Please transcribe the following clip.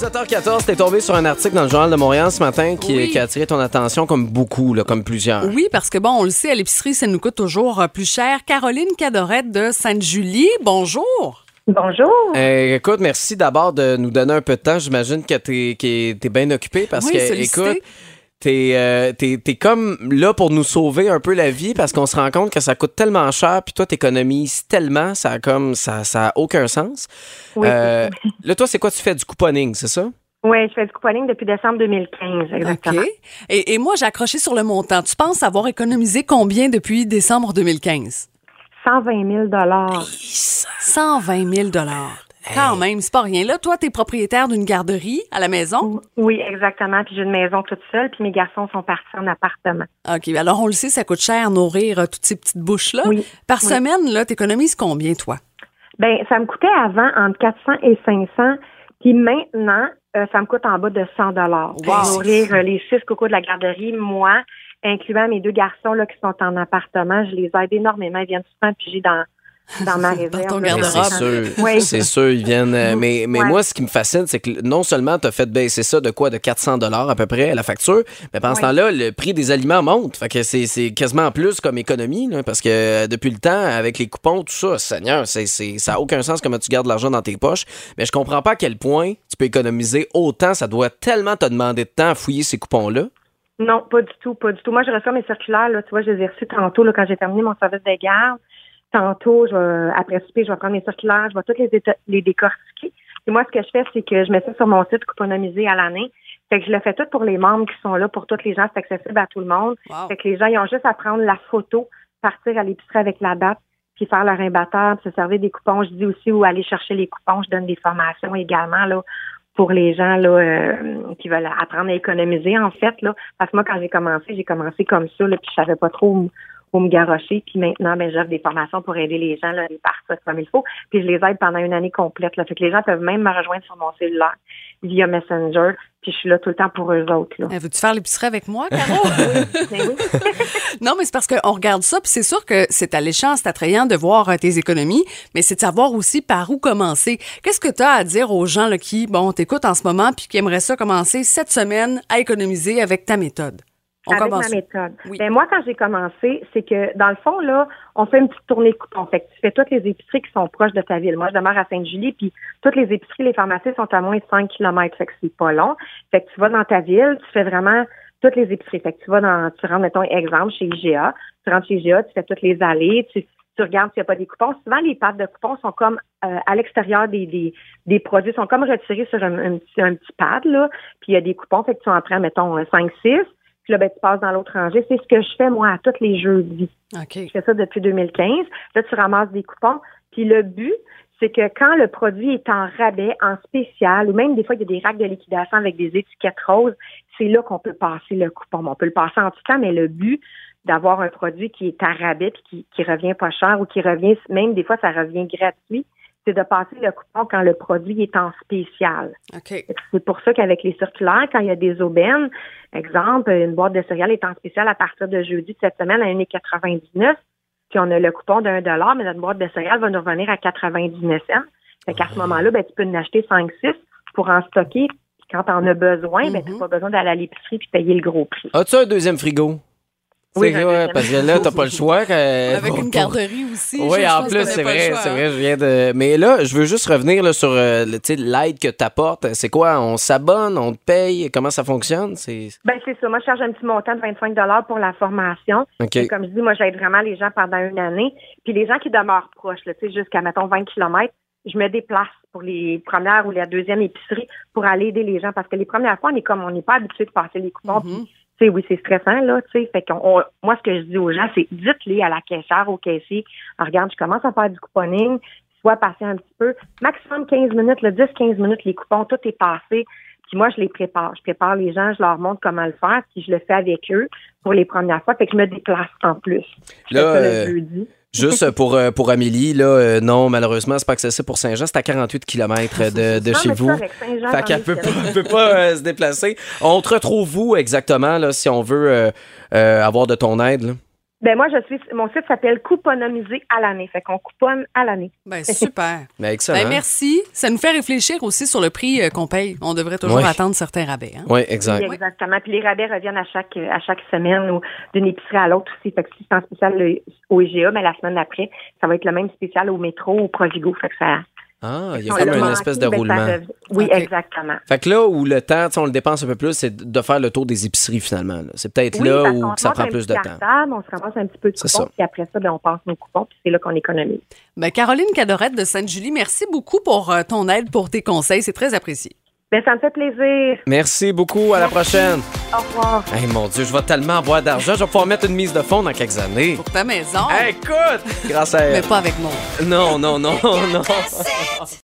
17h14, t'es tombé sur un article dans le Journal de Montréal ce matin qui, Oui. qui a attiré ton attention comme beaucoup, là, comme plusieurs. Oui, parce que bon, on le sait, à l'épicerie, ça nous coûte toujours euh, plus cher. Caroline Cadorette de Sainte-Julie, bonjour. Bonjour. Euh, écoute, merci d'abord de nous donner un peu de temps. J'imagine que t'es que t'es bien occupé parce Oui, que, sollicité. écoute, t'es euh, t'es- t'es comme là pour nous sauver un peu la vie parce qu'on se rend compte que ça coûte tellement cher puis toi t'économises tellement, ça a comme ça ça a aucun sens. Oui. Euh, là, toi, c'est quoi tu fais du couponing, c'est ça? Oui, je fais du couponing depuis décembre 2015, exactement. OK. Et, et moi, j'ai accroché sur le montant. Tu penses avoir économisé combien depuis décembre 2015? 120 000 120 000 Quand même, c'est pas rien. Là, toi, t'es propriétaire d'une garderie à la maison? Oui, exactement. Puis j'ai une maison toute seule, puis mes garçons sont partis en appartement. OK. Alors, on le sait, ça coûte cher nourrir euh, toutes ces petites bouches-là. Oui. Par Oui. semaine, là, t'économises combien, toi? Ben, ça me coûtait avant entre 400 et 500, puis maintenant, euh, ça me coûte en bas de 100 dollars pour Wow. nourrir euh, les six cocos de la garderie. Moi, incluant mes deux garçons là qui sont en appartement, je les aide énormément. Ils viennent souvent piger dans dans ma réserve. ton garde-robe. C'est sûr, Oui. c'est sûr, ils viennent. euh, mais mais Ouais. moi, ce qui me fascine, c'est que non seulement tu as fait baisser ça de quoi de 400 dollars à peu près la facture, mais pendant ce temps-là, le prix des aliments monte. Fait que c'est c'est quasiment plus comme économie, là, parce que euh, depuis le temps, avec les coupons, tout ça, Seigneur, c'est c'est- ça n'a aucun sens comment tu gardes l'argent dans tes poches. Mais je comprends pas à quel point tu peux économiser autant. Ça doit tellement te demander de temps à fouiller ces coupons-là. Non, pas du tout, pas du tout. Moi, je reçois mes circulaires, là, tu vois, je les ai reçus tantôt, là, quand j'ai terminé mon service de garde. Tantôt, je vais, après souper, je vais prendre mes circulaires, je vais toutes les, les décortiquer. Et moi, ce que je fais, c'est que je mets ça sur mon site couponomisé à l'année. Fait que je le fais tout pour les membres qui sont là, pour tous les gens, c'est accessible à tout le monde. Wow. Fait que les gens, ils ont juste à prendre la photo, partir à l'épicerie avec la date, puis faire leur imbatteur, puis se servir des coupons. Je dis aussi où aller chercher les coupons. Je donne des formations également, là, pour les gens là euh, qui veulent apprendre à économiser en fait là parce que moi quand j'ai commencé j'ai commencé comme ça là puis je savais pas trop où me garrocher puis maintenant ben j'offre des formations pour aider les gens là à les partir comme il faut puis je les aide pendant une année complète là fait que les gens peuvent même me rejoindre sur mon cellulaire via Messenger puis je suis là tout le temps pour eux autres là Eh, Veux-tu faire l'épicerie avec moi, Caro? Oui. non, mais c'est parce qu'on regarde ça, puis c'est sûr que c'est alléchant, c'est attrayant de voir euh, tes économies, mais c'est de savoir aussi par où commencer. Qu'est-ce que tu as à dire aux gens là, qui, bon, t'écoutent en ce moment, puis qui aimeraient ça commencer cette semaine à économiser avec ta méthode? On avec commence. ma méthode. Oui. Ben, moi, quand j'ai commencé, c'est que dans le fond, là, on fait une petite tournée de coupons. Fait que tu fais toutes les épiceries qui sont proches de ta ville. Moi, je demeure à Sainte-Julie, puis toutes les épiceries, les pharmacies sont à moins de 5 km. Fait que c'est pas long. Fait que tu vas dans ta ville, tu fais vraiment toutes les épiceries. Fait que tu vas dans, tu rentres, mettons, exemple, chez IGA. Tu rentres chez IGA, tu fais toutes les allées, tu, tu regardes s'il n'y a pas des coupons. Souvent, les pattes de coupons sont comme euh, à l'extérieur des, des, des produits, sont comme retirés sur un, un petit, un petit pad, là. Puis il y a des coupons, fait que tu en prends, mettons, 5, 6. Puis là, ben, tu passes dans l'autre rangée. C'est ce que je fais, moi, à tous les jeudis. OK. Je fais ça depuis 2015. Là, tu ramasses des coupons. Puis le but, c'est que quand le produit est en rabais, en spécial, ou même des fois, il y a des racks de liquidation avec des étiquettes roses, c'est là qu'on peut passer le coupon. On peut le passer en tout temps, mais le but d'avoir un produit qui est à rabais puis qui, qui revient pas cher ou qui revient, même des fois, ça revient gratuit, c'est de passer le coupon quand le produit est en spécial. OK. C'est pour ça qu'avec les circulaires, quand il y a des aubaines, exemple, une boîte de céréales est en spécial à partir de jeudi de cette semaine à 1,99 puis on a le coupon d'un dollar, mais notre boîte de céréales va nous revenir à 99 cents. Fait qu'à ce moment-là, ben, tu peux en acheter 5-6 pour en stocker. Puis quand tu en as besoin, ben, tu n'as pas besoin d'aller à l'épicerie puis payer le gros prix. As-tu un deuxième frigo? Oui, ouais, parce que là, t'as pas le choix. que- Avec une garderie aussi. Oui, en plus, c'est vrai, c'est hein. vrai, je viens de... Mais là, je veux juste revenir là, sur euh, le- tu sais, l'aide que tu apportes. C'est quoi? On s'abonne, on te paye? Comment ça fonctionne? C'est... Ben, c'est ça. Moi, je charge un petit montant de 25 pour la formation. OK. Et comme je dis, moi, j'aide vraiment les gens pendant une année. Puis les gens qui demeurent proches, là, tu sais, jusqu'à, mettons, 20 km, je me déplace pour les premières ou la deuxième épicerie pour aller aider les gens. Parce que les premières fois, on est comme, on n'est pas habitué de passer les coupons. Mhm. Sais, oui, c'est stressant, là, tu sais. Fait qu'on, on- moi, ce que je dis aux gens, c'est dites-les à la caissière, au caissier, Ah, regarde, je commence à faire du couponing, sois patient un petit peu. Maximum 15 minutes, le 10-15 minutes, les coupons, tout est passé. Puis moi, je les prépare. Je prépare les gens, je leur montre comment le faire, puis je le fais avec eux pour les premières fois. Fait que je me déplace en plus. Je Là, fais ça euh, le jeudi. Juste pour, euh, pour Amélie, là, euh, non, malheureusement, c'est pas accessible pour Saint-Jean. C'est à 48 km de, de Non, chez vous. Fait qu'elle peut pas, peut pas euh, se déplacer. On te retrouve où exactement là, si on veut euh, euh, avoir de ton aide? là? Ben moi, je suis. Mon site s'appelle Couponomiser à l'année. Fait qu'on couponne à l'année. Ben, super. Ben, excellent. Ben, merci. Ça nous fait réfléchir aussi sur le prix euh, qu'on paye. On devrait toujours Oui. attendre certains rabais. hein. Oui, exact. Oui, exactement. Puis les rabais reviennent à chaque à chaque semaine ou d'une épicerie à l'autre aussi. Fait que si c'est en spécial le- au IGA, mais la semaine d'après, ça va être le même spécial au métro ou au Provigo. Fait que ça. Ah, il y a comme une espèce de ben, roulement. Oui, exactement. Fait que là où le temps, tu sais, on le dépense un peu plus, c'est de faire le tour des épiceries finalement. là. C'est peut-être Oui, là où ça prend plus de temps. on se ramasse un petit peu de C'est coupons, ça. puis après ça, ben, on passe nos coupons, puis c'est là qu'on économise. Ben, Caroline Cadorette de Sainte-Julie, merci beaucoup pour euh, ton aide, pour tes conseils. C'est très apprécié. Ben, ça me fait plaisir. Merci beaucoup. À la prochaine. Au revoir. Hey, mon Dieu, je vais tellement avoir d'argent. Je vais pouvoir mettre une mise de fonds dans quelques années. Pour ta maison, Hey, écoute! Grâce à mais elle. pas avec moi. Non, non, non, non.